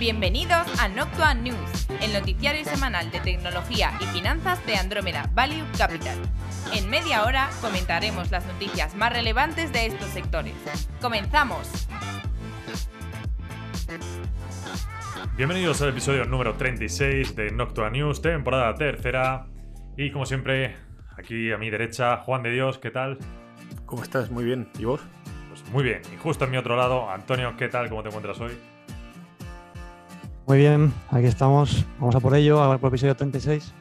Bienvenidos a Noctua News, el noticiario semanal de tecnología y finanzas de Andrómeda Value Capital. En media hora comentaremos las noticias más relevantes de estos sectores. ¡Comenzamos! Bienvenidos al episodio número 36 de Noctua News, temporada tercera. Y como siempre, aquí a mi derecha, Juan de Dios, ¿qué tal? ¿Cómo estás? Muy bien. ¿Y vos? Pues muy bien. Y justo a mi otro lado, Antonio, ¿qué tal? ¿Cómo te encuentras hoy? Muy bien, aquí estamos. Vamos a por ello, a por el episodio 36.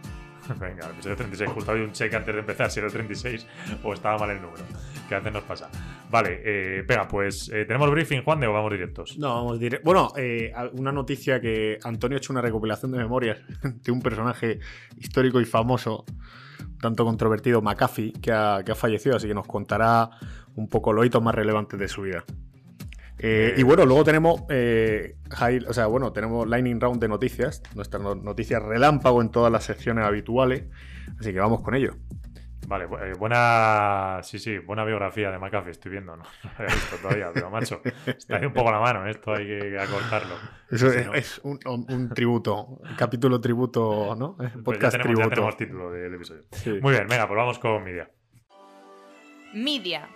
Venga, el episodio 36. Justo había un check antes de empezar si era el 36 o estaba mal el número. Que a veces nos pasa. Vale, eh, venga, pues eh, ¿tenemos briefing, Juan, de o vamos directos? No, vamos directo. Bueno, eh, una noticia que Antonio ha hecho una recopilación de memorias de un personaje histórico y famoso, tanto controvertido, McAfee, que ha, que ha fallecido, así que nos contará un poco los hitos más relevantes de su vida. Eh, y bueno, luego tenemos, eh, high- o sea, bueno, tenemos Lightning Round de noticias, nuestras no- noticias relámpago en todas las secciones habituales, así que vamos con ello. Vale, bu- eh, buena. Sí, sí, buena biografía de McAfee, estoy viendo, ¿no? No lo he visto todavía, pero macho, está ahí un poco la mano, ¿eh? esto hay que acortarlo. Eso es, ¿no? es un, un- un tributo, capítulo tributo, ¿no? Pues ya Podcast tenemos, ya tributo. tenemos título del episodio. Sí. Muy bien, venga, pues vamos con media. Media.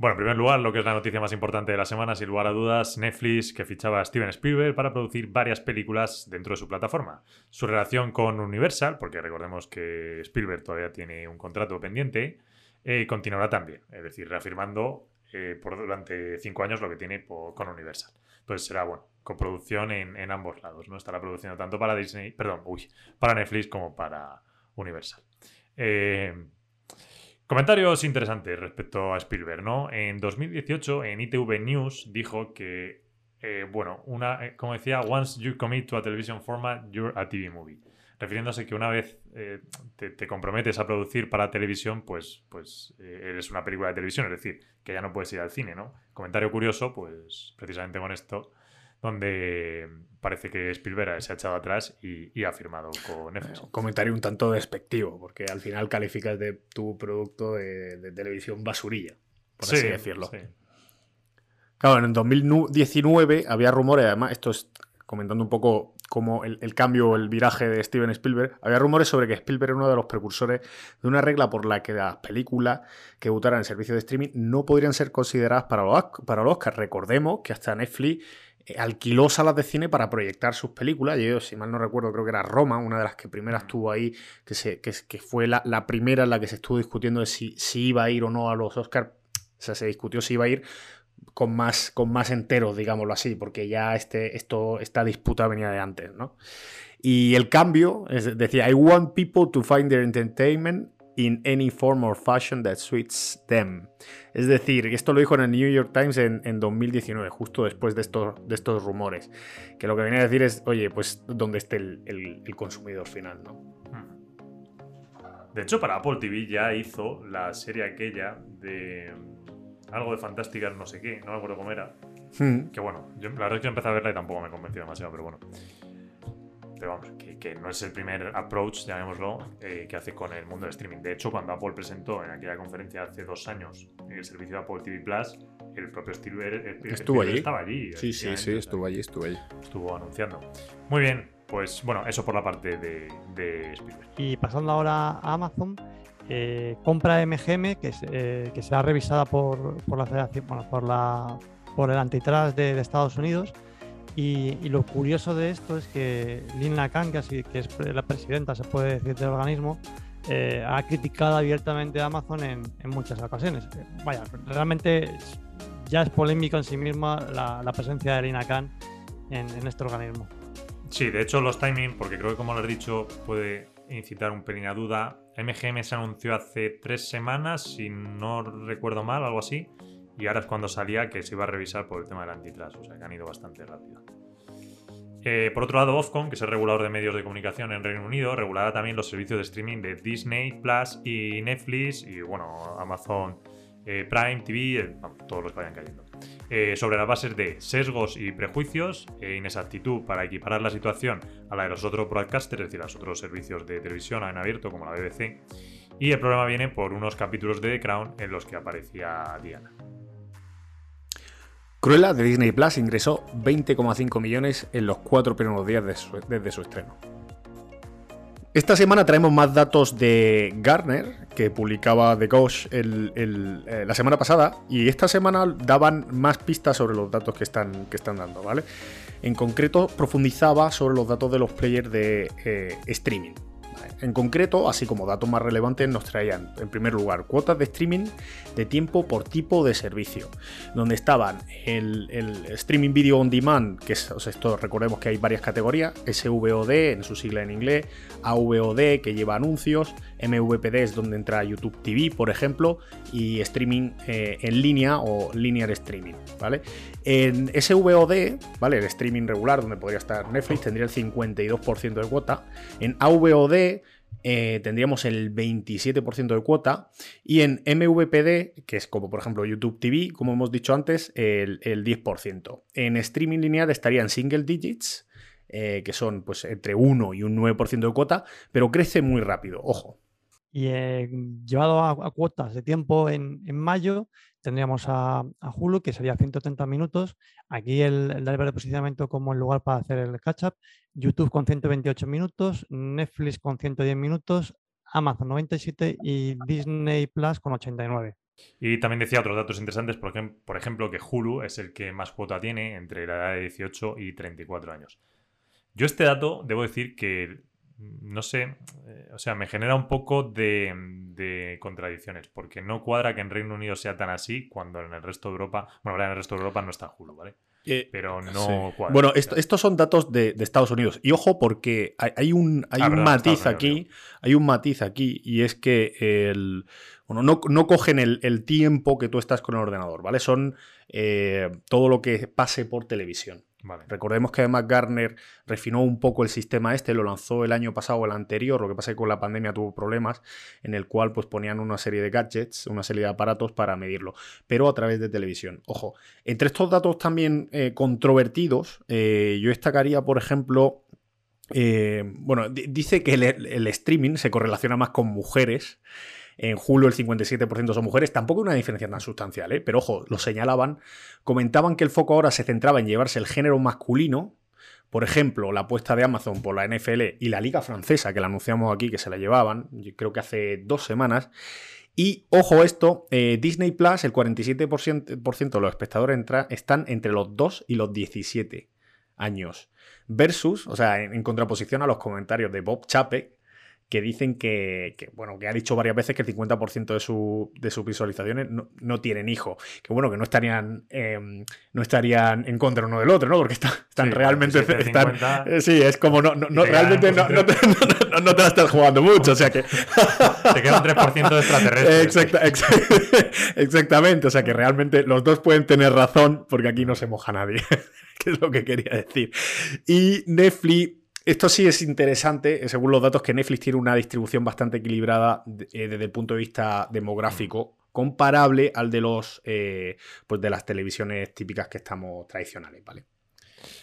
Bueno, en primer lugar, lo que es la noticia más importante de la semana, sin lugar a dudas, Netflix que fichaba a Steven Spielberg para producir varias películas dentro de su plataforma. Su relación con Universal, porque recordemos que Spielberg todavía tiene un contrato pendiente, eh, continuará también, es decir, reafirmando eh, por durante cinco años lo que tiene con Universal. Entonces será, bueno, coproducción en, en ambos lados, ¿no? Estará produciendo tanto para Disney, perdón, uy, para Netflix como para Universal. Eh, Comentarios interesantes respecto a Spielberg, ¿no? En 2018, en ITV News, dijo que, eh, bueno, una, eh, como decía, once you commit to a television format, you're a TV movie. Refiriéndose que una vez eh, te, te comprometes a producir para televisión, pues, pues eres una película de televisión, es decir, que ya no puedes ir al cine, ¿no? Comentario curioso, pues precisamente con esto, donde parece que Spielberg se ha echado atrás y, y ha firmado con Netflix. Un comentario un tanto despectivo, porque al final calificas de tu producto de, de televisión basurilla, por así decirlo. sí. Claro, en 2019 había rumores, además, esto es comentando un poco como el, el cambio, el viraje de Steven Spielberg, había rumores sobre que Spielberg era uno de los precursores de una regla por la que las películas que debutaran en servicio de streaming no podrían ser consideradas para los, para los Oscars. Recordemos que hasta Netflix eh, alquiló salas de cine para proyectar sus películas. Yo, si mal no recuerdo, creo que era Roma, una de las que primeras tuvo ahí, que, se, que, que fue la, la primera en la que se estuvo discutiendo de si, si iba a ir o no a los Oscars. O sea, se discutió si iba a ir con más, con más enteros, digámoslo así, porque ya este, esto, esta disputa venía de antes, ¿no? Y el cambio es, decía, I want people to find their entertainment in any form or fashion that suits them. Es decir, esto lo dijo en el New York Times en, en 2019, justo después de estos, de estos rumores, que lo que venía a decir es, oye, pues donde esté el, el- el consumidor final, ¿no? Hmm. De hecho, para Apple TV ya hizo la serie aquella de mm, algo de fantásticas no sé qué, no me acuerdo cómo era. Hmm. Que bueno, yo, la verdad es que empecé a verla y tampoco me convenció demasiado, pero bueno. Pero vamos, que, que no es el primer approach, llamémoslo, eh, que hace con el mundo del streaming. De hecho, cuando Apple presentó en aquella conferencia hace dos años el servicio de Apple TV Plus, el propio Spielberg, eh, Estuvo allí. estaba allí. Sí, sí, sí, estuvo allí, estuvo allí. Estuvo anunciando. Muy bien, pues bueno, eso por la parte de, de Spielberg. Y pasando ahora a Amazon, eh, compra MGM, que, es, eh, que será revisada por, por la Federación, bueno, por, la, por el antitrust de, de Estados Unidos. Y, y lo curioso de esto es que Lynn Lacan, que, así- que es la presidenta, se puede decir, del organismo, eh, ha criticado abiertamente a Amazon en, en muchas ocasiones. Eh, Vaya, realmente ya es polémico en sí misma la, la presencia de Lynn Lacan en, en este organismo. Sí, de hecho los timing, porque creo que como lo has dicho, puede incitar un pelín a duda. MGM se anunció hace tres semanas, si no recuerdo mal, algo así. Y ahora es cuando salía que se iba a revisar por el tema del antitrust, o sea que han ido bastante rápido. Eh, por otro lado, Ofcom, que es el regulador de medios de comunicación en Reino Unido, regulará también los servicios de streaming de Disney Plus y Netflix y, bueno, Amazon eh, Prime TV, eh, todos los que vayan cayendo. Sobre las bases de sesgos y prejuicios, inexactitud para equiparar la situación a la de los otros broadcasters, es decir, a los otros servicios de televisión en abierto como la BBC. Y el problema viene por unos capítulos de The Crown en los que aparecía Diana. Cruella de Disney Plus ingresó 20,5 millones en los cuatro primeros días desde su estreno. Esta semana traemos más datos de Garner, que publicaba The Ghost eh, la semana pasada, y esta semana daban más pistas sobre los datos que están, que están dando, ¿vale? En concreto, profundizaba sobre los datos de los players de eh, streaming. En concreto, así como datos más relevantes, nos traían, en primer lugar, cuotas de streaming de tiempo por tipo de servicio, donde estaban el, streaming video on demand, que es, esto recordemos que hay varias categorías, SVOD en su sigla en inglés, AVOD que lleva anuncios, MVPD es donde entra YouTube TV, por ejemplo, y streaming eh, en línea o linear streaming, ¿vale? En SVOD, ¿vale? El streaming regular, donde podría estar Netflix, tendría el 52% de cuota. En AVOD eh, tendríamos el 27% de cuota. Y en MVPD, que es como por ejemplo YouTube TV, como hemos dicho antes, el, 10%. En streaming lineal estarían single digits, eh, que son pues entre 1 y un 9% de cuota, pero crece muy rápido, ojo. Y eh, llevado a, cuotas de tiempo en, mayo, tendríamos a, Hulu, que sería 130 minutos. Aquí el, el de posicionamiento como el lugar para hacer el catch-up. YouTube con 128 minutos, Netflix con 110 minutos, Amazon 97 y Disney Plus con 89. Y también decía otros datos interesantes, por ejemplo, que Hulu es el que más cuota tiene entre la edad de 18 y 34 años. Yo este dato debo decir que no sé, eh, o sea, me genera un poco de, contradicciones, porque no cuadra que en Reino Unido sea tan así cuando en el resto de Europa, bueno, ahora en el resto de Europa no está Hulu, ¿vale? Eh, Pero no cuadra. Bueno, estos son datos de, Estados Unidos. Y ojo, porque hay, un, hay ah, un matiz aquí, hay un matiz aquí, y es que el, bueno, no, cogen el, tiempo que tú estás con el ordenador, ¿vale? Son eh, todo lo que pase por televisión. Recordemos que además Garner refinó un poco el sistema este, lo lanzó el año pasado o el anterior, lo que pasa es que con la pandemia tuvo problemas, en el cual pues ponían una serie de gadgets, una serie de aparatos para medirlo, pero a través de televisión. Ojo, entre estos datos también eh, controvertidos, eh, yo destacaría, por ejemplo, eh, bueno, dice que el streaming se correlaciona más con mujeres. En Hulu el 57% son mujeres. Tampoco una diferencia tan sustancial, ¿eh? pero ojo, lo señalaban. Comentaban que el foco ahora se centraba en llevarse el género masculino. Por ejemplo, la apuesta de Amazon por la NFL y la Liga Francesa, que la anunciamos aquí, que se la llevaban, creo que hace dos semanas. Y ojo esto, eh, Disney Plus, el 47% de los espectadores están entre los 2 y los 17 años. Versus, o sea, en, en contraposición a los comentarios de Bob Chapek, que dicen que, bueno, que ha dicho varias veces que el 50% de, su, de sus visualizaciones no, tienen hijo. Que bueno, que no estarían, em, no estarían en contra uno del otro, ¿no? Porque están realmente... Están, eh, sí, es como no, no, realmente no, te, no, te la estás jugando mucho, o sea que... te queda un 3% de extraterrestres. exactamente, o sea que realmente los dos pueden tener razón porque aquí no se moja nadie, que es lo que quería decir. Y Netflix esto sí es interesante, eh, según los datos, que Netflix tiene una distribución bastante equilibrada eh, desde el punto de vista demográfico, comparable al de los pues de las televisiones típicas que estamos tradicionales, ¿vale?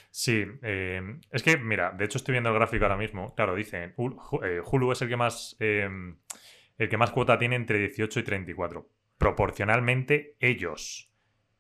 Sí, es que, mira, de hecho estoy viendo el gráfico ahora mismo. Claro, dicen, Hulu es el que más el que más cuota tiene entre 18 y 34. Proporcionalmente, ellos.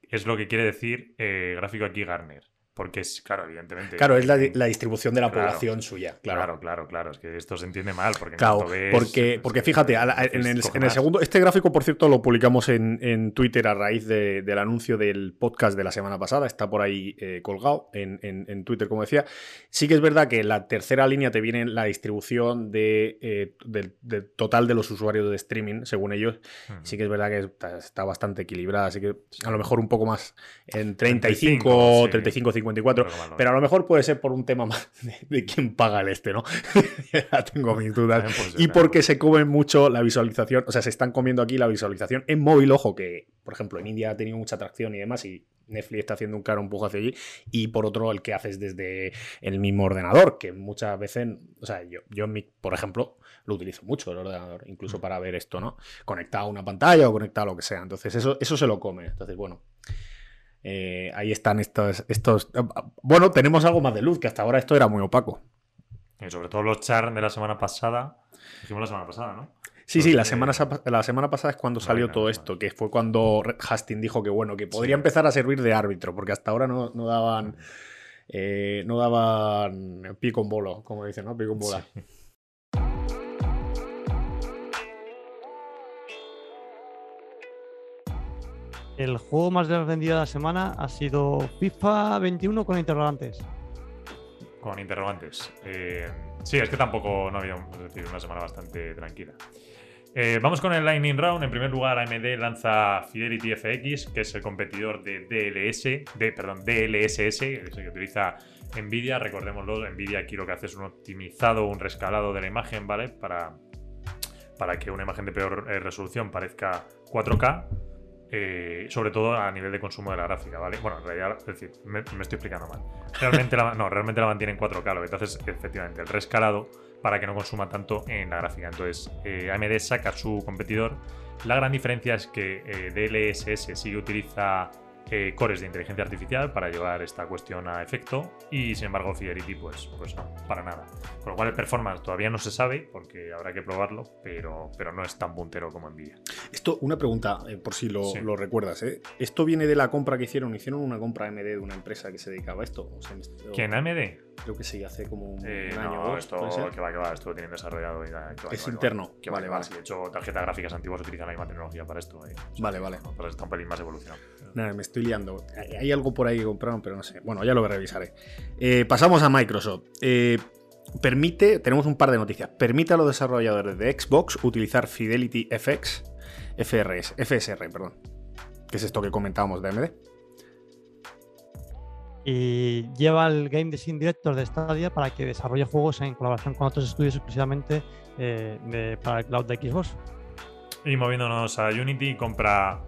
Es lo que quiere decir gráfico aquí Garner. Porque es, claro, evidentemente. Claro, es la, distribución de la población suya. Claro. claro. claro, Es que esto se entiende mal. Porque claro, porque, porque fíjate, en, el, segundo. Este gráfico, por cierto, lo publicamos en, Twitter a raíz del anuncio del podcast de la semana pasada. Está por ahí eh, colgado en, Twitter, como decía. Sí que es verdad que en la tercera línea te viene la distribución de, eh, del, total de los usuarios de streaming, según ellos. Sí que es verdad que está, bastante equilibrada. Así que a lo mejor un poco más en 35, 35, 35 pero a lo mejor puede ser por un tema más de, quién paga el este, ¿no? ya tengo mis dudas. Y porque se come mucho la visualización, o sea, se están comiendo aquí la visualización en móvil, ojo, que por ejemplo en India ha tenido mucha atracción y demás, y Netflix está haciendo un caro empujo hacia allí, y por otro el que haces desde el mismo ordenador, que muchas veces, o sea, yo, yo por ejemplo, lo utilizo mucho el ordenador, incluso mm. para ver esto, ¿no? Conectado a una pantalla o conectado a lo que sea. Entonces, eso, eso se lo come. Entonces, bueno, eh, ahí están estos, estos. Bueno, tenemos algo más de luz, que hasta ahora esto era muy opaco. Y sobre todo los char de la semana pasada. Dijimos la semana pasada, ¿no? Sí, sí, la semana, la semana pasada es cuando No salió todo esto, que fue cuando Hastings dijo que bueno, que podría Sí. empezar a servir de árbitro, porque hasta ahora no, no daban eh, no daban pico en bolo, como dicen, ¿no? Pico en bola. sí. El juego más vendido de la semana ha sido FIFA 21 con interrogantes. con interrogantes. Eh, sí, es que tampoco no ha una semana bastante tranquila. Eh, vamos con el Lightning Round. En primer lugar, AMD lanza Fidelity FX, que es el competidor de DLS, de, perdón, DLSS, que utiliza Nvidia. Recordémoslo, Nvidia aquí lo que hace es un optimizado, un rescalado de la imagen, ¿vale? Para, para que una imagen de peor eh, resolución parezca 4K. Eh, sobre todo a nivel de consumo de la gráfica, ¿vale? Bueno, en realidad, es decir, me, estoy explicando mal. Realmente no, realmente la mantiene en 4K, lo que te hace es efectivamente el rescalado para que no consuma tanto en la gráfica. Entonces, eh, AMD saca su competidor. La gran diferencia es que eh, DLSS sí utiliza eh, cores de inteligencia artificial para llevar esta cuestión a efecto y sin embargo Fidelity pues, pues no, para nada. Con lo cual el performance todavía no se sabe porque habrá que probarlo, pero, pero no es tan puntero como Nvidia. Esto, una pregunta, eh, por si lo, Sí. lo recuerdas, ¿eh? Esto viene de la compra que hicieron. Hicieron una compra AMD de una empresa que se dedicaba a esto. O sea, esto- ¿Quién AMD? Creo que sí, hace como un, Eh, un año o no, dos, esto que va, que va, esto lo tienen desarrollado y que va, Es que interno. que va, Vale, vale. De hecho, tarjetas gráficas antiguas utilizan la misma tecnología para esto. eh. O Vale, vale. Pero está un pelín más evolucionado. Nada, me estoy liando. Hay- algo por ahí que compraron, pero no sé. Bueno, ya lo revisaré. Eh, pasamos a Microsoft. Eh, permite, tenemos un par de noticias. Permite a los desarrolladores de Xbox utilizar Fidelity FX, FRS, FSR, perdón. Que es esto que comentábamos de AMD. Y lleva el Game Design Director de Stadia para que desarrolle juegos en colaboración con otros estudios exclusivamente eh, de- para el cloud de Xbox. Y moviéndonos a Unity, compra.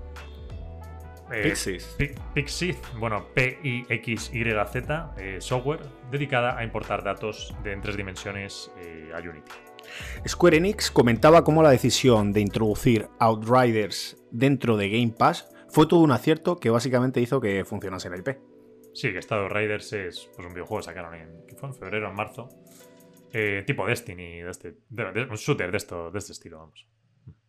Eh, Pixies. Pi- Pixith, bueno, P-I-X-Y-Z, eh, software dedicada a importar datos de en tres dimensiones eh, a Unity. Square Enix comentaba cómo la decisión de introducir Outriders dentro de Game Pass fue todo un acierto que básicamente hizo que funcionase la IP. Sí, que Estado Raiders es pues, un videojuego que sacaron en, ¿qué fue? en febrero, en marzo. Eh, tipo Destiny, de este, de- de- un shooter de, esto, de este estilo, vamos.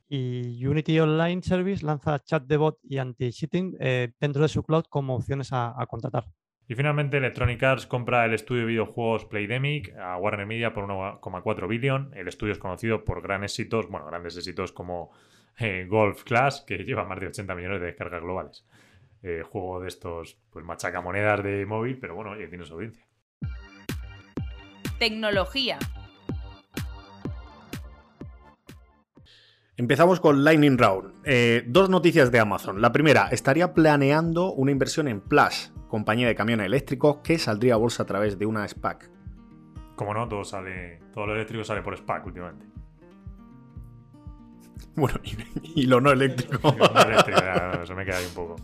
Y Unity Online Service lanza chat de bot y anti-cheating eh, dentro de su cloud como opciones a, a contratar. Y finalmente Electronic Arts compra el estudio de videojuegos Playdemic a Warner Media por 1,4 billón. El estudio es conocido por gran éxitos, bueno, grandes éxitos como eh, Golf Clash, que lleva más de 80 millones de descargas globales. Eh, juego de estos, pues machacamonedas de móvil, pero bueno, oye, tiene su audiencia. Tecnología. Empezamos con Lightning Round. Eh, dos noticias de Amazon. La primera, estaría planeando una inversión en Plus, compañía de camiones eléctricos que saldría a bolsa a través de una SPAC. Como no, todo sale, todo lo eléctrico sale por SPAC últimamente. Bueno, y, y lo no eléctrico. No eléctrico, ya, se me queda ahí un poco.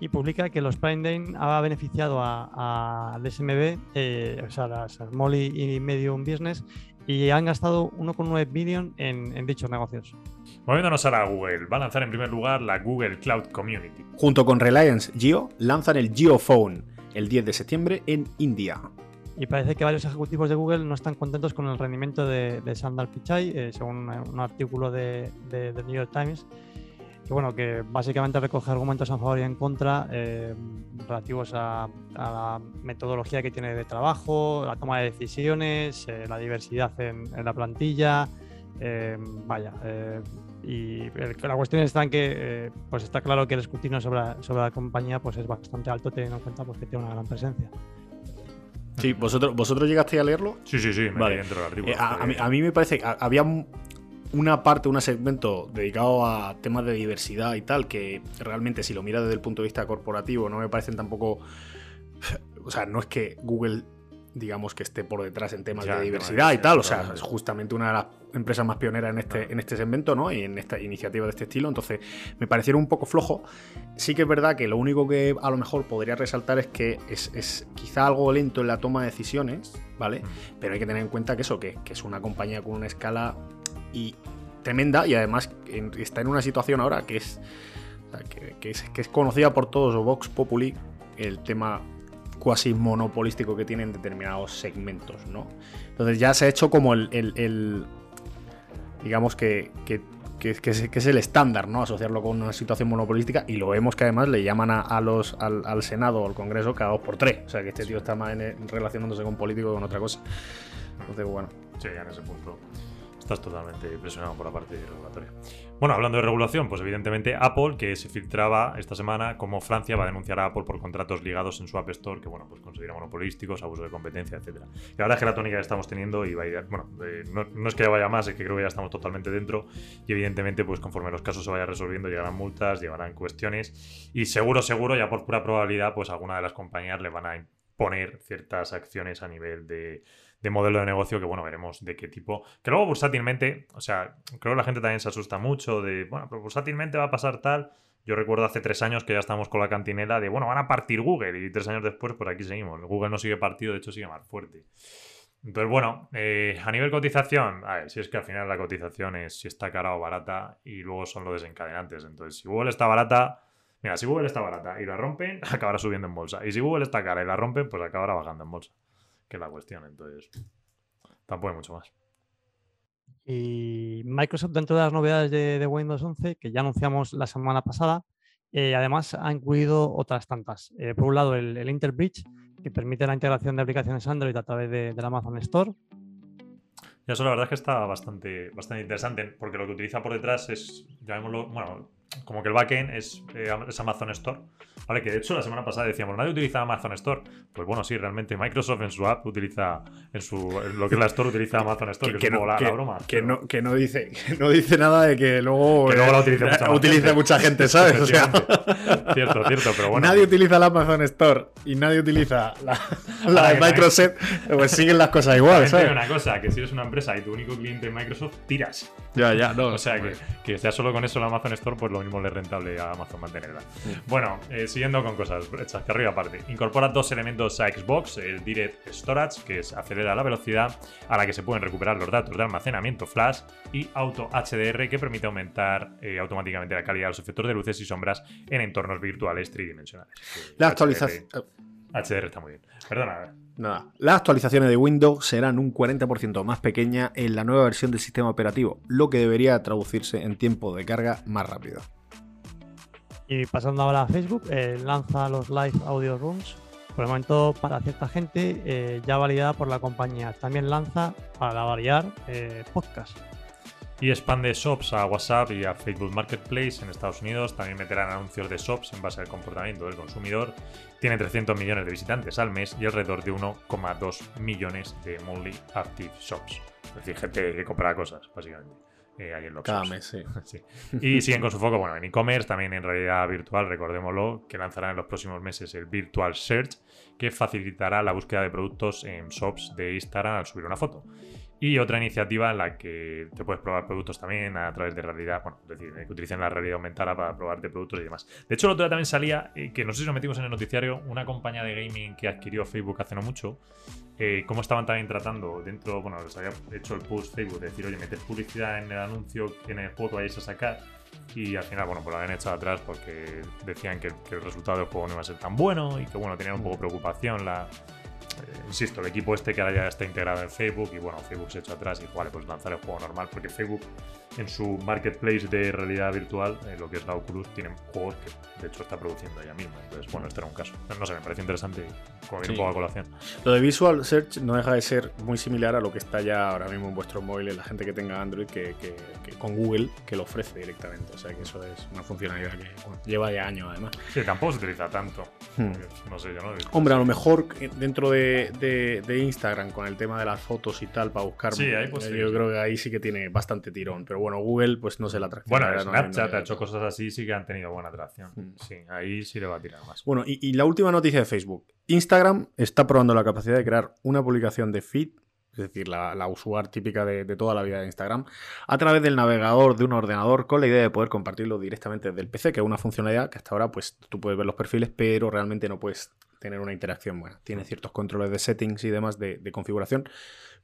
Y publica que los Prime Day ha beneficiado a- al SMB, eh, o sea, las Small y y Medium Business, y han gastado 1,9 billion en, en dichos negocios. Moviéndonos a la Google, va a lanzar en primer lugar la Google Cloud Community. Junto con Reliance Geo, lanzan el GeoPhone el 10 de septiembre en India. Y parece que varios ejecutivos de Google no están contentos con el rendimiento de, de Sundar Pichai, eh, según un, artículo de, de- del New York Times. Que bueno, que básicamente recoge argumentos a favor y en contra eh, relativos a, a la metodología que tiene de trabajo, la toma de decisiones, eh, la diversidad en, en la plantilla. eh, vaya, eh, y el- la cuestión está en que eh, pues está claro que el escrutinio sobre, la- sobre la compañía pues es bastante alto teniendo en cuenta pues, que tiene una gran presencia. Sí, ¿vosotros, ¿vosotros llegasteis a leerlo? Sí, sí, sí, me Vale. dentro del artículo. Eh, a, a mí, a mí me parece que ha- había un- una parte, un segmento dedicado a temas de diversidad y tal, que realmente si lo miras desde el punto de vista corporativo no me parecen tampoco... O sea, no es que Google digamos que esté por detrás en temas Ya, de diversidad y tal, o sea, es justamente una de las empresas más pioneras en este, en este segmento, ¿no? Y en esta iniciativa de este estilo, entonces me parecieron un poco flojo. Sí que es verdad que lo único que a lo mejor podría resaltar es que es, es quizá algo lento en la toma de decisiones, ¿vale? Mm. Pero hay que tener en cuenta que eso, que, que es una compañía con una escala y tremenda y además está en una situación ahora que es, que, es, conocida por todos, o Vox Populi, el tema cuasi monopolístico que tienen determinados segmentos, ¿no? Entonces ya se ha hecho como el, el- el- digamos que, que, que, es, el estándar, ¿no? Asociarlo con una situación monopolística y lo vemos que además le llaman a, los, al, al Senado o al Congreso cada dos por tres. O sea, que este tío está más en- relacionándose con políticos que con otra cosa. Entonces, bueno. Sí, en ese punto estás totalmente presionado por la parte regulatoria. Bueno, hablando de regulación, pues evidentemente Apple, que se filtraba esta semana como Francia va a denunciar a Apple por contratos ligados en su App Store, que bueno, pues considera monopolísticos, abuso de competencia, etcétera. Y verdad es que la tónica que estamos teniendo, y va a ir, bueno, eh, no, no es que vaya más, es que creo que ya estamos totalmente dentro, y evidentemente, pues conforme los casos se vayan resolviendo, llegarán multas, llegarán cuestiones, y seguro, seguro, ya por pura probabilidad, pues alguna de las compañías le van a imponer ciertas acciones a nivel de, de modelo de negocio que, bueno, veremos de qué tipo. Que luego bursátilmente, o sea, creo que la gente también se asusta mucho de, bueno, pero bursátilmente va a pasar tal. Yo recuerdo hace tres años que ya estábamos con la cantinela de, bueno, van a partir Google y tres años después, pues aquí seguimos. Google no sigue partido, de hecho sigue más fuerte. Entonces, bueno, eh, a nivel cotización, a ver, si es que al final la cotización es si está cara o barata y luego son los desencadenantes. Entonces, si Google está barata, mira, si Google está barata y la rompen, acabará subiendo en bolsa. Y si Google está cara y la rompen, pues acabará bajando en bolsa. Que es la cuestión, entonces tampoco hay mucho más. Y Microsoft, dentro de las novedades de, de Windows 11, que ya anunciamos la semana pasada, eh, además ha incluido otras tantas. Eh, por un lado, el, el Interbridge, que permite la integración de aplicaciones Android a través de, del Amazon Store. Y eso la verdad es que está bastante, bastante interesante, porque lo que utiliza por detrás es, llamémoslo, bueno, como que el backend es, eh, es Amazon Store. Vale, que de hecho la semana pasada decíamos, nadie utiliza Amazon Store. Pues bueno, sí, realmente Microsoft en su app utiliza, en su en lo que es la Store utiliza Amazon Store, que, es poco la, la broma. que pero- no, que, no dice, que no dice nada de que luego, Que luego la eh, utilice mucha gente. mucha gente, ¿sabes? O sea, cierto, cierto, pero bueno. nadie utiliza la Amazon Store y nadie utiliza la, de que Microsoft, pues siguen las cosas igual, ¿sabes? una cosa, que si eres una empresa y tu único cliente es Microsoft, tiras. Ya, ya, no. O sea, que, que sea solo con eso la Amazon Store, pues lo mismo le es rentable a Amazon mantenerla. Bueno, eh, siguiendo con cosas, chascarrillo aparte. Incorpora dos elementos a Xbox, el Direct Storage, que es acelera la velocidad a la que se pueden recuperar los datos de almacenamiento flash, y Auto HDR, que permite aumentar eh, automáticamente la calidad de los efectos de luces y sombras en entornos virtuales tridimensionales. La HDR actualización. HDR está muy bien. Perdona, Nada. Las actualizaciones de Windows serán un 40% más pequeñas en la nueva versión del sistema operativo, lo que debería traducirse en tiempo de carga más rápido. Y pasando ahora a Facebook, eh, lanza los Live Audio Rooms. Por el momento, para cierta gente, eh, ya validada por la compañía. También lanza, para variar, eh, podcast. Y expande shops a WhatsApp y a Facebook Marketplace en Estados Unidos. También meterán anuncios de shops en base al comportamiento del consumidor. Tiene 300 millones de visitantes al mes y alrededor de 1,2 millones de monthly active shops. Es decir, gente que compra cosas, básicamente. eh, ahí en los Cada mes, sí. Sí. Y siguen con su foco bueno, en e-commerce, también en realidad virtual, recordémoslo, que lanzarán en los próximos meses el Virtual Search, que facilitará la búsqueda de productos en shops de Instagram al subir una foto. Y otra iniciativa en la que te puedes probar productos también a través de realidad, bueno, es decir, que utilicen la realidad aumentada para probarte productos y demás. De hecho, el otro día también salía, eh, que no sé si lo metimos en el noticiario, una compañía de gaming que adquirió Facebook hace no mucho, eh, cómo estaban también tratando dentro, bueno, les había hecho el push Facebook de decir, oye, meter publicidad en el anuncio, en el juego que vayáis a sacar. Y al final, bueno, pues lo habían echado atrás porque decían que, que el resultado del juego no iba a ser tan bueno y que, bueno, tenían un poco preocupación la, insisto, el equipo este que ahora ya está integrado en Facebook y bueno, Facebook se echó atrás y dijo, vale, pues lanzar el juego normal porque Facebook en su marketplace de realidad virtual, eh, lo que es la Oculus, tiene juegos que de hecho está produciendo ella misma. Entonces, bueno, este era un caso. No sé, me parece interesante como viene Sí. un poco a colación. Lo de Visual Search no deja de ser muy similar a lo que está ya ahora mismo en vuestros móviles, la gente que tenga Android, que, que- que con Google, que lo ofrece directamente. O sea que eso es una funcionalidad que bueno, lleva ya años además. Sí, tampoco se utiliza tanto. Hmm. No sé, yo no. Hombre, a lo mejor eh, dentro de, de- de Instagram, con el tema de las fotos y tal, para buscar. Sí, ahí pues eh, yo sí. creo que ahí sí que tiene bastante tirón. Pero bueno, Google, pues no sé la atracción. Bueno, no- no Snapchat le- ha hecho cosas así, sí que han tenido buena atracción. Hmm. Sí, ahí sí le va a tirar más. Bueno, y, y la última noticia de Facebook. Instagram está probando la capacidad de crear una publicación de feed, es decir, la, la usuar típica de, de toda la vida de Instagram, a través del navegador de un ordenador con la idea de poder compartirlo directamente desde el PC, que es una funcionalidad que hasta ahora pues tú puedes ver los perfiles, pero realmente no puedes tener una interacción buena. Tiene ciertos controles de settings y demás de, de configuración,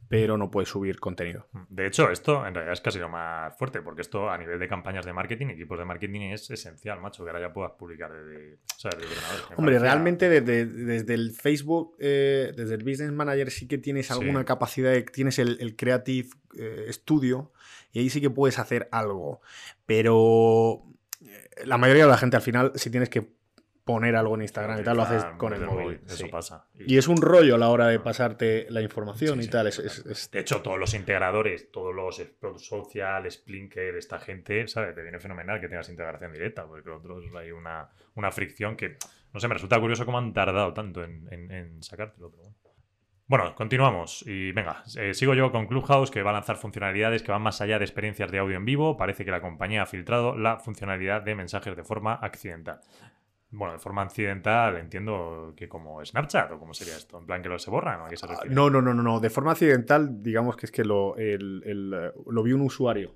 pero no puedes subir contenido. De hecho, esto en realidad es casi lo más fuerte, porque esto a nivel de campañas de marketing, equipos de marketing es esencial, macho, que ahora ya puedas publicar desde, o sea, desde ordenador. Me Hombre, realmente desde, desde el Facebook, eh, desde el Business Manager sí que tienes Sí. alguna capacidad, de- tienes el, el Creative eh, Studio y ahí sí que puedes hacer algo, pero eh, la mayoría de la gente al final, si tienes que poner algo en Instagram y tal, lo haces con el móvil. Eso sí. pasa. Y es un rollo a la hora de pasarte la información Sí, y sí, tal. Es, De hecho, todos los integradores, todos los Social, Splinker, esta gente, ¿sabes? Te viene fenomenal que tengas integración directa, porque los otros hay una, una fricción que, no sé, me resulta curioso cómo han tardado tanto en, en, en sacártelo, pero bueno. Bueno, continuamos. Y venga, eh, sigo yo con Clubhouse, que va a lanzar funcionalidades que van más allá de experiencias de audio en vivo. Parece que la compañía ha filtrado la funcionalidad de mensajes de forma accidental. Bueno, de forma accidental entiendo que como Snapchat o cómo sería esto, en plan que los se borran o a qué se refiere. No, no, no, no, no. De forma accidental, digamos que es que lo, el- el, lo vio un usuario.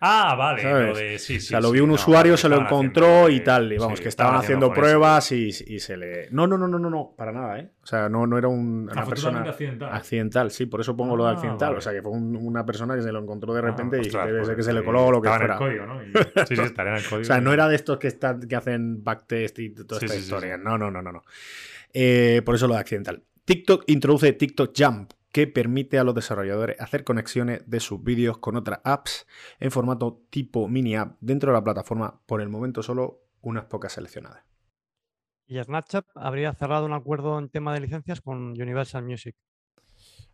Ah, vale, lo de sí, o sí. sea, lo sí, vio un no, usuario, se lo encontró haciendo, y tal. Y vamos, sí, que estaban haciendo pruebas y, y se le. No, no, no, no, no, no, para nada, ¿eh? O sea, no, no era un- una persona. accidental. Accidental, sí, por eso pongo lo de Ah, accidental. vale. O sea, que fue un- una persona que se lo encontró de repente Ah, y ostras, debe pues ser que se le coló o lo que estaba en fuera. el código, ¿no? Y- sí, sí, estaría en el código. O sea, no era de estos que, están, que hacen backtest y toda Sí, esta historia. sí. No, no, no, no. no. Eh, por eso lo de accidental. TikTok introduce TikTok Jump, que permite a los desarrolladores hacer conexiones de sus vídeos con otras apps en formato tipo mini app dentro de la plataforma, por el momento solo unas pocas seleccionadas. Y Snapchat habría cerrado un acuerdo en tema de licencias con Universal Music.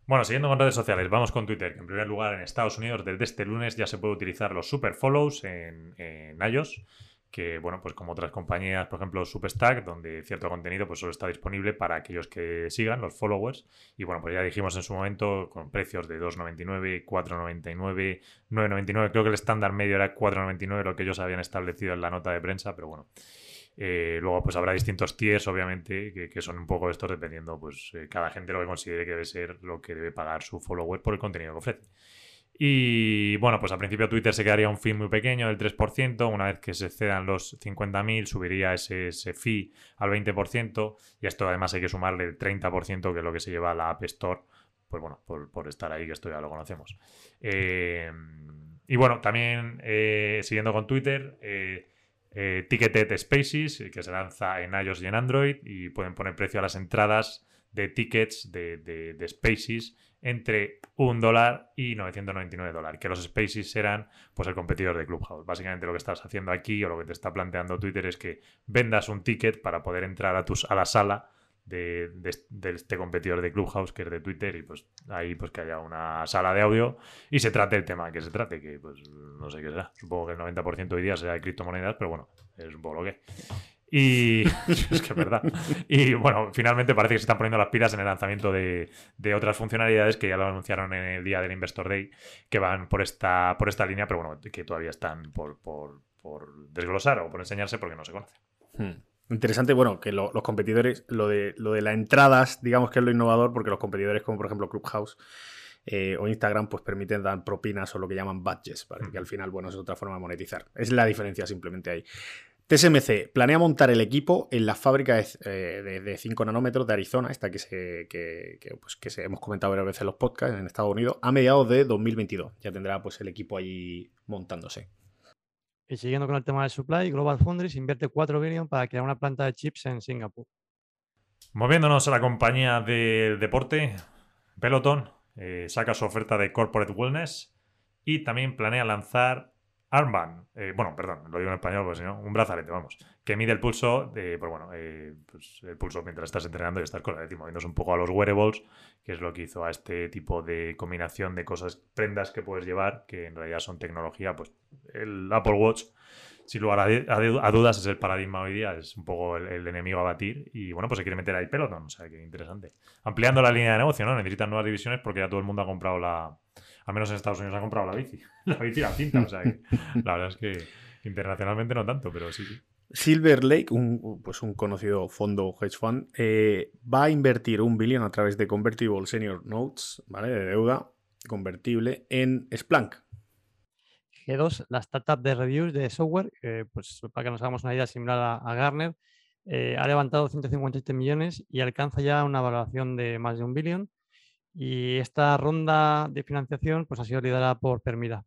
Bueno, siguiendo con redes sociales, vamos con Twitter, que en primer lugar en Estados Unidos desde este lunes ya se puede utilizar los super follows en, en iOS, que bueno, pues como otras compañías, por ejemplo Substack, donde cierto contenido pues solo está disponible para aquellos que sigan, los followers, y bueno, pues ya dijimos en su momento con precios de 2.99, 4.99, 9.99, creo que el estándar medio era 4.99, lo que ellos habían establecido en la nota de prensa, pero bueno. Eh, luego, pues habrá distintos tiers, obviamente, que, son un poco estos dependiendo, pues, eh, cada gente lo que considere que debe ser lo que debe pagar su follower por el contenido que ofrece. Y bueno, pues al principio Twitter se quedaría un fee muy pequeño, del 3%. Una vez que se excedan los 50.000, subiría ese, ese fee al 20%. Y esto además hay que sumarle el 30%, que es lo que se lleva a la App Store. Pues bueno, por, por estar ahí, que esto ya lo conocemos. Eh, y bueno, también eh, siguiendo con Twitter, eh, Ticketed Spaces, que se lanza en iOS y en Android, y pueden poner precio a las entradas de tickets de, de- de Spaces entre un dólar y 999 dólares, que los Spaces serán pues el competidor de Clubhouse. Básicamente lo que estás haciendo aquí o lo que te está planteando Twitter es que vendas un ticket para poder entrar a, tus, a la sala de, de- este competidor de Clubhouse que es de Twitter y pues ahí pues que haya una sala de audio y se trate el tema que se trate, que pues no sé qué será. Supongo que el 90% hoy día será de criptomonedas, pero bueno, es un poco lo que. Y es que es verdad. Y bueno, finalmente parece que se están poniendo las pilas en el lanzamiento de, de otras funcionalidades que ya lo anunciaron en el día del Investor Day, que van por esta, por esta línea, pero bueno, que todavía están por, por, por desglosar o por enseñarse porque no se conoce. Hmm. Interesante, bueno, que lo- los competidores, lo de, lo de las entradas, digamos que es lo innovador, porque los competidores como por ejemplo Clubhouse eh, o Instagram, pues permiten dar propinas o lo que llaman badges, ¿vale? que al final, bueno, es otra forma de monetizar. Es la diferencia simplemente ahí. TSMC planea montar el equipo en la fábrica de, eh, de- de 5 nanómetros de Arizona, esta que, se, que, que, pues, que se, hemos comentado varias veces en los podcasts en Estados Unidos, a mediados de 2022. Ya tendrá pues el equipo allí montándose. Y siguiendo con el tema del supply, Global Foundries invierte 4 billones para crear una planta de chips en Singapur. Moviéndonos a la compañía del deporte, Peloton eh, saca su oferta de Corporate Wellness y también planea lanzar Armband, eh, bueno, perdón, lo digo en español, pues si no, un brazalete, vamos, que mide el pulso, de, pues bueno, eh, pues el pulso mientras estás entrenando y estás con la moviéndose un poco a los wearables, que es lo que hizo a este tipo de combinación de cosas, prendas que puedes llevar, que en realidad son tecnología, pues el Apple Watch, sin lugar a, a- dudas, es el paradigma hoy día, es un poco el, el enemigo a batir, y bueno, pues se quiere meter ahí Peloton, o sea, que interesante. Ampliando la línea de negocio, ¿no? Necesitan nuevas divisiones porque ya todo el mundo ha comprado la, al menos en Estados Unidos ha comprado la bici, la bici y la cinta, o sea, que la verdad es que internacionalmente no tanto, pero sí, sí. Silver Lake, un, pues un conocido fondo hedge fund, eh, va a invertir un billón a través de Convertible Senior Notes, ¿vale? De deuda convertible en Splunk. G2, la startup de reviews de software, eh, pues para que nos hagamos una idea similar a, a Garner, eh, ha levantado 157 millones y alcanza ya una valoración de más de un billón. Y esta ronda de financiación pues, ha sido liderada por Permira.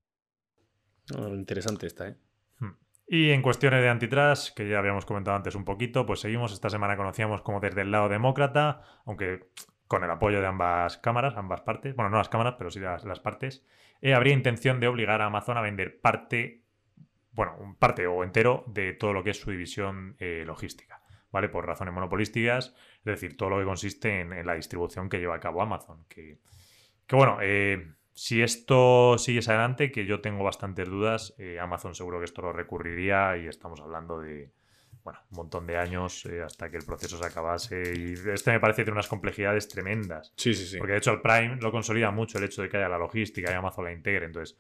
interesante esta, ¿eh? Hmm. Y en cuestiones de antitrust, que ya habíamos comentado antes un poquito, pues seguimos. Esta semana conocíamos como desde el lado demócrata, aunque con el apoyo de ambas cámaras, ambas partes, bueno, no las cámaras, pero sí las, las partes, eh, habría intención de obligar a Amazon a vender parte, bueno, parte o entero de todo lo que es su división eh, logística. ¿Vale? Por razones monopolísticas, es decir, todo lo que consiste en, la distribución que lleva a cabo Amazon. Que, bueno, eh, si esto sigue adelante, que yo tengo bastantes dudas, eh, Amazon seguro que esto lo recurriría y estamos hablando de, bueno, un montón de años eh, hasta que el proceso se acabase. Y este me parece que tiene unas complejidades tremendas. Sí, sí, sí. Porque de hecho el Prime lo consolida mucho el hecho de que haya la logística y Amazon la integre. Entonces,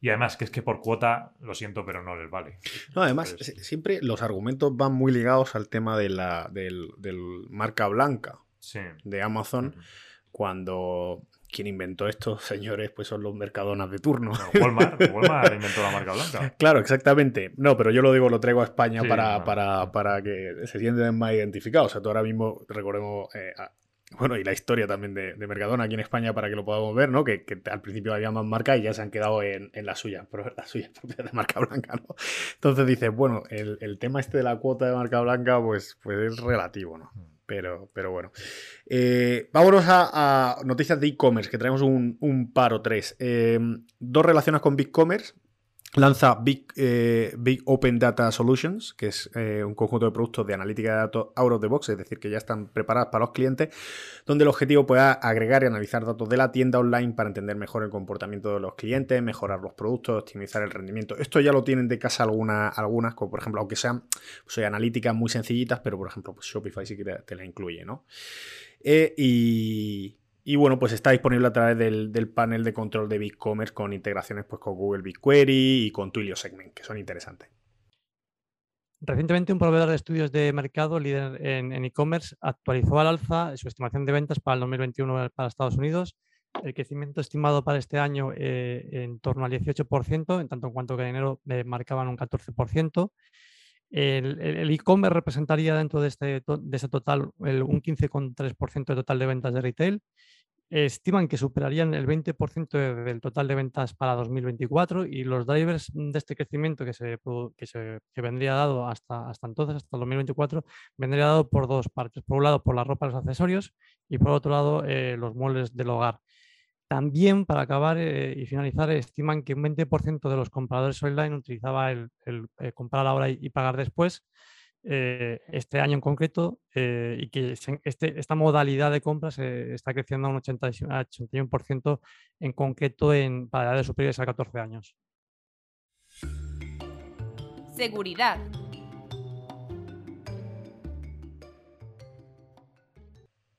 y además, que es que por cuota, lo siento, pero no les vale. No, además, siempre los argumentos van muy ligados al tema de la, del, marca blanca de Amazon, cuando quien inventó estos señores pues son los mercadonas de turno. Walmart, Walmart inventó la marca blanca. Claro, exactamente. No, pero yo lo digo, lo traigo a España para, para, para, que se sienten más identificados. O sea, tú ahora mismo, recordemos, eh, bueno, y la historia también de, Mercadona aquí en España para que lo podamos ver, ¿no? Que, al principio había más marcas y ya se han quedado en, la suya, pero la suya propia de marca blanca, ¿no? Entonces dices, bueno, el, tema este de la cuota de marca blanca, pues, pues es relativo, ¿no? Mm. Pero, pero bueno. Eh, vámonos a, noticias de e-commerce, que traemos un, un par o tres. Eh, dos relacionadas con BigCommerce lanza Big, eh, Big, Open Data Solutions, que es eh, un conjunto de productos de analítica de datos out of the box, es decir, que ya están preparados para los clientes, donde el objetivo pueda agregar y analizar datos de la tienda online para entender mejor el comportamiento de los clientes, mejorar los productos, optimizar el rendimiento. Esto ya lo tienen de casa algunas, algunas como por ejemplo, aunque sean pues, analíticas muy sencillitas, pero por ejemplo, pues Shopify sí que te, la incluye, ¿no? Eh, y, y bueno, pues está disponible a través del, panel de control de BigCommerce con integraciones pues, con Google BigQuery y con Twilio Segment, que son interesantes. Recientemente un proveedor de estudios de mercado líder en e-commerce actualizó al alza su estimación de ventas para el 2021 para Estados Unidos. El crecimiento estimado para este año eh, en torno al 18%, en tanto en cuanto que en enero eh, marcaban un 14%. El e-commerce representaría dentro de, este, de total un 15,3% de total de ventas de retail. Estiman que superarían el 20% del total de ventas para 2024 y los drivers de este crecimiento que se, que se vendría dado hasta, hasta entonces, hasta el 2024, vendría dado por dos partes. Por un lado, por la ropa y los accesorios y por otro lado, eh, los muebles del hogar. También, para acabar eh, y finalizar, estiman que un 20% de los compradores online utilizaba el, eh, comprar ahora y, pagar después eh, este año en concreto y que este, esta modalidad de compras está creciendo a un 81% en concreto en, para edades superiores a 14 años. Seguridad.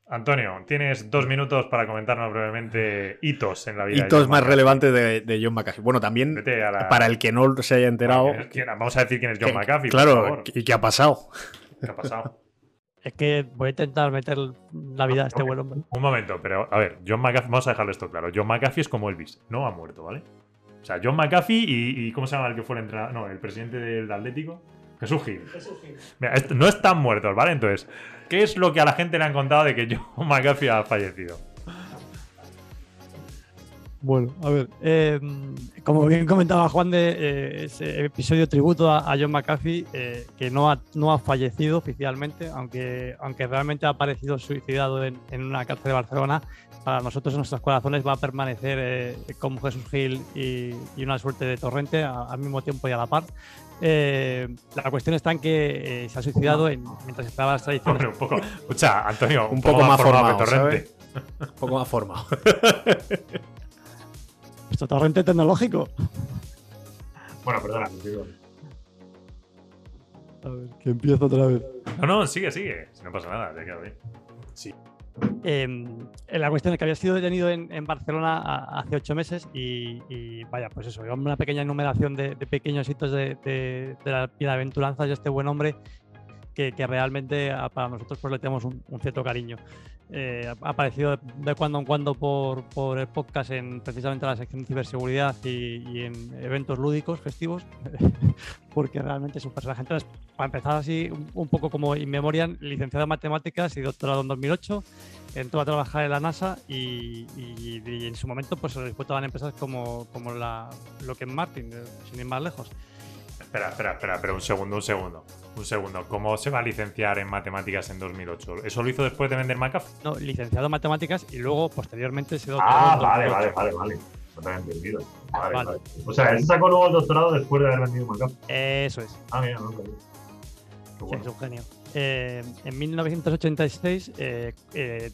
Antonio, tienes dos minutos para comentarnos brevemente hitos en la vida. Hitos más relevantes de, John McAfee. Bueno, también para el que no se haya enterado. vamos a decir quién es John McAfee. Claro, ¿y qué ha pasado? ¿Qué ha pasado? Es que voy a intentar meter la vida a este buen hombre. Un momento, pero a ver, John McAfee, vamos a dejarlo esto claro. John McAfee es como Elvis, no ha muerto, ¿vale? O sea, John McAfee y, ¿cómo se llama el que fue el entrenador? No, el presidente del Atlético. Jesús Gil. Jesús Gil. Mira, no están muertos, ¿vale? Entonces, ¿Qué es lo que a la gente le han contado de que John McAfee ha fallecido? Bueno, a ver, em, como bien comentaba Juan de eh, ese episodio tributo a, John McAfee, eh, que no ha, no ha fallecido oficialmente, aunque, aunque realmente ha aparecido suicidado en, una cárcel de Barcelona, para nosotros en nuestros corazones va a permanecer eh, como Jesús Gil y, una suerte de torrente al mismo tiempo y a la par. La cuestión está en que se ha suicidado mientras estaba las tradiciones. un poco, escucha, Antonio, un, poco, más formado, que Torrente. Un poco más formado. Nuestro torrente tecnológico. Bueno, perdona, A ver, que empiezo otra vez. No, no, sigue, sigue. Si no pasa nada, te quedado bien. Sí. Em, la cuestión es que había sido detenido en, Barcelona hace ocho meses y, vaya, pues eso, una pequeña enumeración de, pequeños hitos de, de, la bienaventuranza de este buen hombre que, realmente para nosotros pues, le tenemos un, cierto cariño. Eh, ha aparecido de cuando en cuando por, por, el podcast en precisamente la sección de ciberseguridad y, en eventos lúdicos, festivos, porque realmente es un personaje. Entonces, para empezar así, un, poco como Inmemorian, licenciado en matemáticas y doctorado en 2008, entró a trabajar en la NASA y, en su momento pues se lo disputaban empresas como, como la Lockheed Martin, eh, sin ir más lejos. Espera, espera, espera, pero un segundo, un segundo. Un segundo. ¿Cómo se va a licenciar en matemáticas en 2008? ¿Eso lo hizo después de vender McAfee? No, licenciado en matemáticas y luego posteriormente se doctoró. Ah, vale, vale, vale, vale. No te entendido. Vale, vale. O sea, él sacó luego el doctorado después de haber vendido McAfee. Eso es. Ah, mira, no, Sí, es un genio. Eh, en 1986 eh, eh,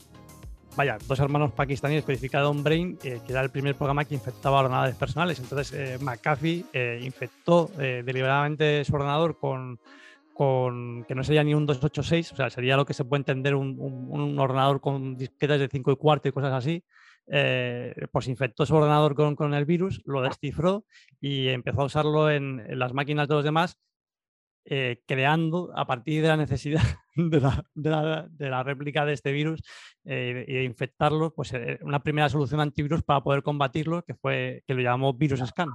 vaya, dos hermanos pakistaníes codificaron Brain, eh, que era el primer programa que infectaba ordenadores personales. Entonces, eh, McAfee eh, infectó deliberadamente su ordenador con, con, que no sería ni un 286, o sea, sería lo que se puede entender un, un, ordenador con disquetas de 5 y cuarto y cosas así. pues infectó su ordenador con, con, el virus, lo descifró y empezó a usarlo en, en las máquinas de los demás eh, creando a partir de la necesidad de la, de la, réplica de este virus eh, y de infectarlo, pues eh, una primera solución antivirus para poder combatirlo, que fue que lo llamamos Virus Scan.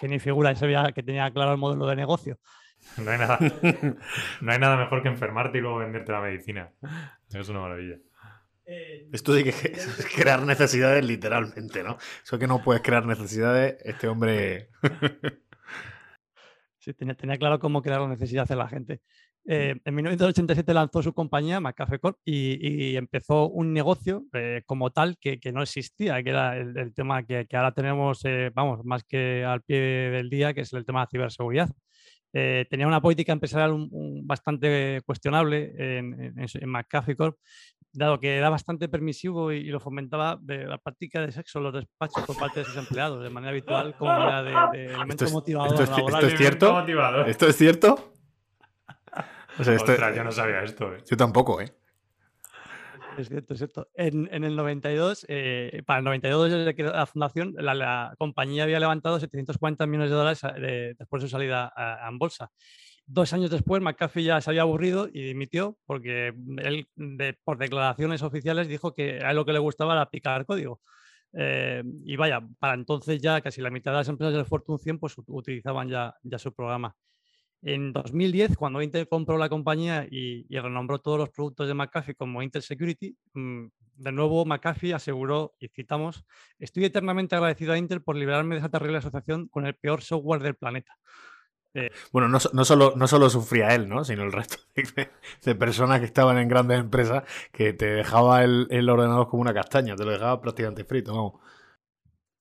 Genio figura, ese que tenía claro el modelo de negocio. No hay, nada, no hay nada mejor que enfermarte y luego venderte la medicina. Es una maravilla. Esto de que es crear necesidades literalmente, ¿no? Eso que no puedes crear necesidades, este hombre Sí, tenía, claro cómo crear la necesidad de la gente. Eh, en 1987 lanzó su compañía, McCafe Corp, y, empezó un negocio eh, como tal que, no existía, que era el, tema que, ahora tenemos, eh, vamos, más que al pie del día, que es el tema de ciberseguridad. tenía una política empresarial bastante cuestionable en, en, McAfee Corp, dado que era bastante permisivo y, lo fomentaba de la práctica de sexo en los despachos por parte de sus empleados, de manera habitual como era de, elemento motivador. Esto es, cierto? ¿Esto es cierto? O sea, esto, yo no sabía esto. Yo tampoco, ¿eh? Es cierto, es cierto. En, el 92, eh, para el 92 desde la fundación, la, compañía había levantado 740 millones de dólares eh, después de su salida en bolsa. Dos años después, McAfee ya se había aburrido y dimitió porque él, por declaraciones oficiales, dijo que a él lo que le gustaba era picar código. Eh, y vaya, para entonces ya casi la mitad de las empresas del Fortune 100 pues, utilizaban ya, ya su programa. En 2010, cuando Intel compró la compañía y, renombró todos los productos de McAfee como Intel Security, mm, de nuevo McAfee aseguró, y citamos, estoy eternamente agradecido a Intel por liberarme de esa terrible asociación con el peor software del planeta. Eh, bueno, no, no, solo, no solo sufría él, ¿no? sino el resto de, personas que estaban en grandes empresas que te dejaba el, ordenador como una castaña, te lo dejaba prácticamente frito, vamos.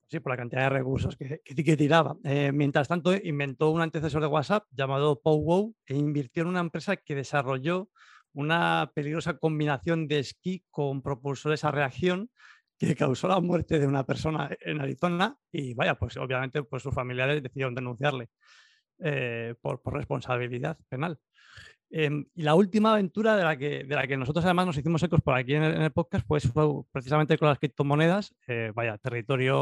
Sí, por la cantidad de recursos que, que, tiraba. Eh, mientras tanto, inventó un antecesor de WhatsApp llamado PowWow e invirtió en una empresa que desarrolló una peligrosa combinación de esquí con propulsores a reacción que causó la muerte de una persona en Arizona y vaya, pues obviamente pues sus familiares decidieron denunciarle. Eh, por, responsabilidad penal. Em, y la última aventura de la, que, de la que nosotros además nos hicimos ecos por aquí en el, podcast pues fue precisamente con las criptomonedas. Eh, vaya, territorio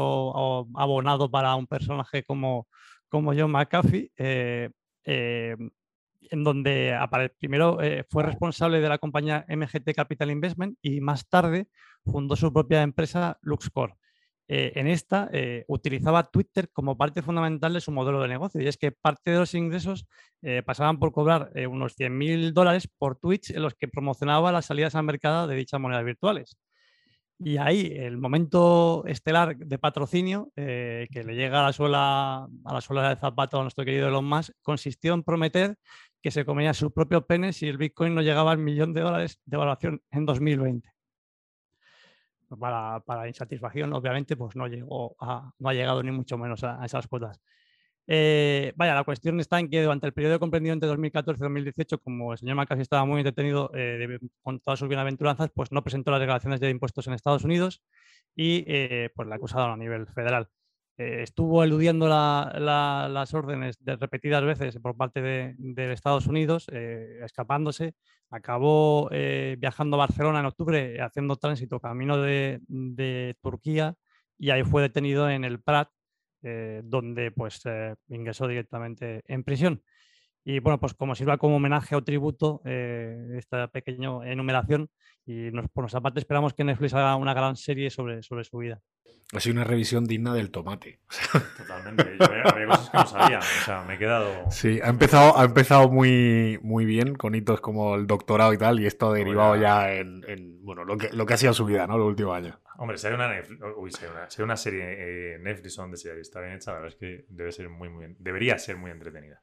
abonado para un personaje como, como John McAfee, eh, en donde primero fue responsable de la compañía MGT Capital Investment y más tarde fundó su propia empresa LuxCore. Eh, en esta eh, utilizaba Twitter como parte fundamental de su modelo de negocio. Y es que parte de los ingresos eh, pasaban por cobrar unos 100.000 dólares por Twitch en los que promocionaba las salidas al mercado de dichas monedas virtuales. Y ahí el momento estelar de patrocinio que le llega a la suela, a la suela zapato a nuestro querido Elon Musk consistió en prometer que se comía su propio pene si el Bitcoin no llegaba al millón de dólares de evaluación en 2020 para, para, insatisfacción, obviamente, pues no, llegó no ha llegado ni mucho menos a, esas cuotas. Eh, vaya, la cuestión está en que durante el periodo comprendido entre 2014 y 2018, como el señor Macasi estaba muy entretenido eh, con todas sus bienaventuranzas, pues no presentó las declaraciones de impuestos en Estados Unidos y eh, pues la acusaron a nivel federal. Eh, estuvo eludiendo las órdenes de repetidas veces por parte de, Estados Unidos, eh, escapándose, acabó eh, viajando a Barcelona en octubre, haciendo tránsito camino de, Turquía y ahí fue detenido en el Prat, donde pues ingresó directamente en prisión. Y bueno, pues como sirva como homenaje o tributo eh, esta pequeña enumeración y por nuestra parte esperamos que Netflix haga una gran serie sobre, sobre su vida. Ha sido una revisión digna del tomate. Totalmente. Yo había cosas que no sabía. O sea, me he quedado. Sí, ha empezado, ha empezado muy, muy bien, con hitos como el doctorado y tal, y esto ha derivado ya en, bueno, lo que, lo que ha sido su vida, ¿no? Los últimos años. Hombre, si hay una, Uy, si hay una, si hay una serie eh, Netflix donde está bien hecha, la verdad es que debe ser muy, muy, debería ser muy entretenida.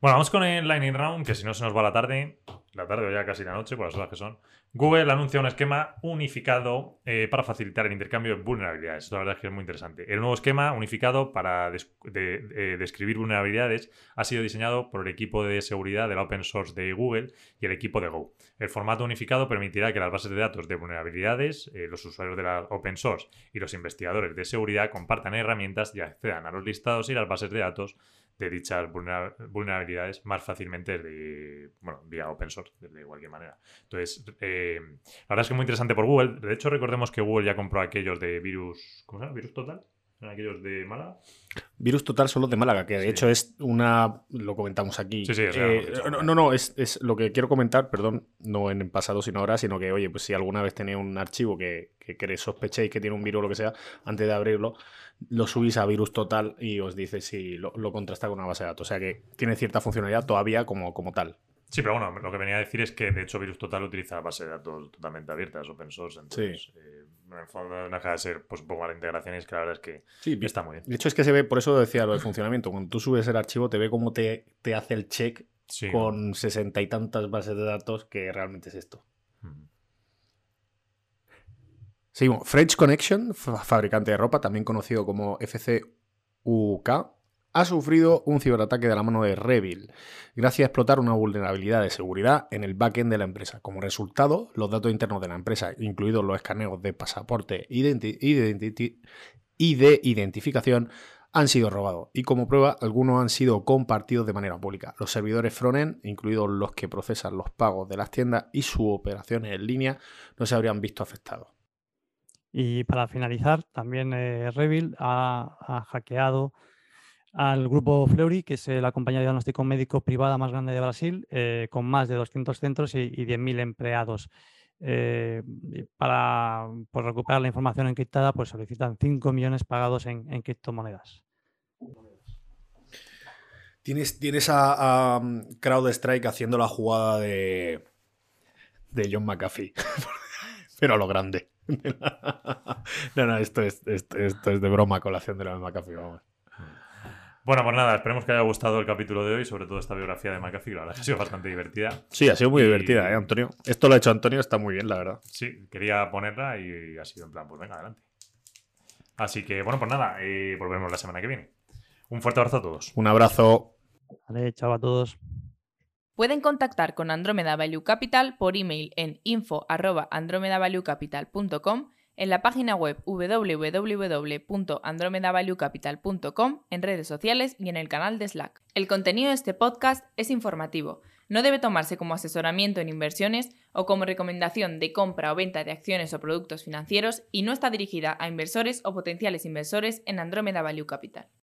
Bueno, vamos con el Lightning Round, que si no se nos va la tarde, la tarde o ya casi la noche, por las horas que son. Google anuncia un esquema unificado eh, para facilitar el intercambio de vulnerabilidades. La verdad es que es muy interesante. El nuevo esquema unificado para eh, describir vulnerabilidades ha sido diseñado por el equipo de seguridad de la open source de Google y el equipo de Go. El formato unificado permitirá que las bases de datos de vulnerabilidades, eh, los usuarios de la open source y los investigadores de seguridad compartan herramientas y accedan a los listados y las bases de datos de dichas vulnerabilidades más fácilmente de, bueno, vía open source, de cualquier manera. Entonces, eh, la verdad es que es muy interesante por Google. De hecho, recordemos que Google ya compró aquellos de virus, ¿cómo se llama? Virus Total. Aquellos de Málaga? Virus Total son los de Málaga, que de hecho es una. Lo comentamos aquí. Sí, sí, eh, no, no, no, es, es, lo que quiero comentar, perdón, no en el pasado, sino ahora, sino que, oye, pues si alguna vez tenéis un archivo que, que, que sospechéis que tiene un virus o lo que sea, antes de abrirlo, lo subís a virus total y os dice si lo, contrasta con una base de datos. O sea que tiene cierta funcionalidad todavía como, como tal. Sí, pero bueno, lo que venía a decir es que de hecho Virus Total utiliza base de datos totalmente abiertas, open source. Entonces, sí. eh, en fondo no deja de ser pues, un poco la integración y es que la verdad es que sí, está muy bien. De hecho, es que se ve, por eso decía lo del funcionamiento. Cuando tú subes el archivo, te ve cómo te, te hace el check con sesenta y tantas bases de datos que realmente es esto. Seguimos. French Connection, fabricante de ropa, también conocido como FCUK, ha sufrido un ciberataque de la mano de Revil, gracias a explotar una vulnerabilidad de seguridad en el backend de la empresa. Como resultado, los datos internos de la empresa, incluidos los escaneos de pasaporte y de identificación, han sido robados y como prueba algunos han sido compartidos de manera pública. Los servidores frontend, incluidos los que procesan los pagos de las tiendas y sus operaciones en línea, no se habrían visto afectados. Y para finalizar, también eh, Revil ha, hackeado al grupo Fleury, que es eh, la compañía de diagnóstico médico privada más grande de Brasil, eh, con más de 200 centros y, 10.000 empleados. para pues, recuperar la información encriptada, pues solicitan 5 millones pagados en, criptomonedas. Tienes, tienes a, a, CrowdStrike haciendo la jugada de, de John McAfee, pero a lo grande. no, no, esto es, esto, es de broma, colación de la McAfee, vamos. Bueno, pues nada, esperemos que haya gustado el capítulo de hoy, sobre todo esta biografía de McAfee, la verdad que ha sido bastante divertida. Sí, ha sido muy divertida, ¿eh, Antonio? Esto lo ha hecho Antonio, está muy bien, la verdad. Sí, quería ponerla y ha sido en plan, pues venga, adelante. Así que, bueno, pues nada, eh, volvemos la semana que viene. Un fuerte abrazo a todos. Un abrazo. Vale, chao a todos. Pueden contactar con Andromeda Value Capital por email en info@andromedavaluecapital.com, en la página web www.andromedavaluecapital.com, en redes sociales y en el canal de Slack. El contenido de este podcast es informativo. No debe tomarse como asesoramiento en inversiones o como recomendación de compra o venta de acciones o productos financieros y no está dirigida a inversores o potenciales inversores en Andromeda Value Capital.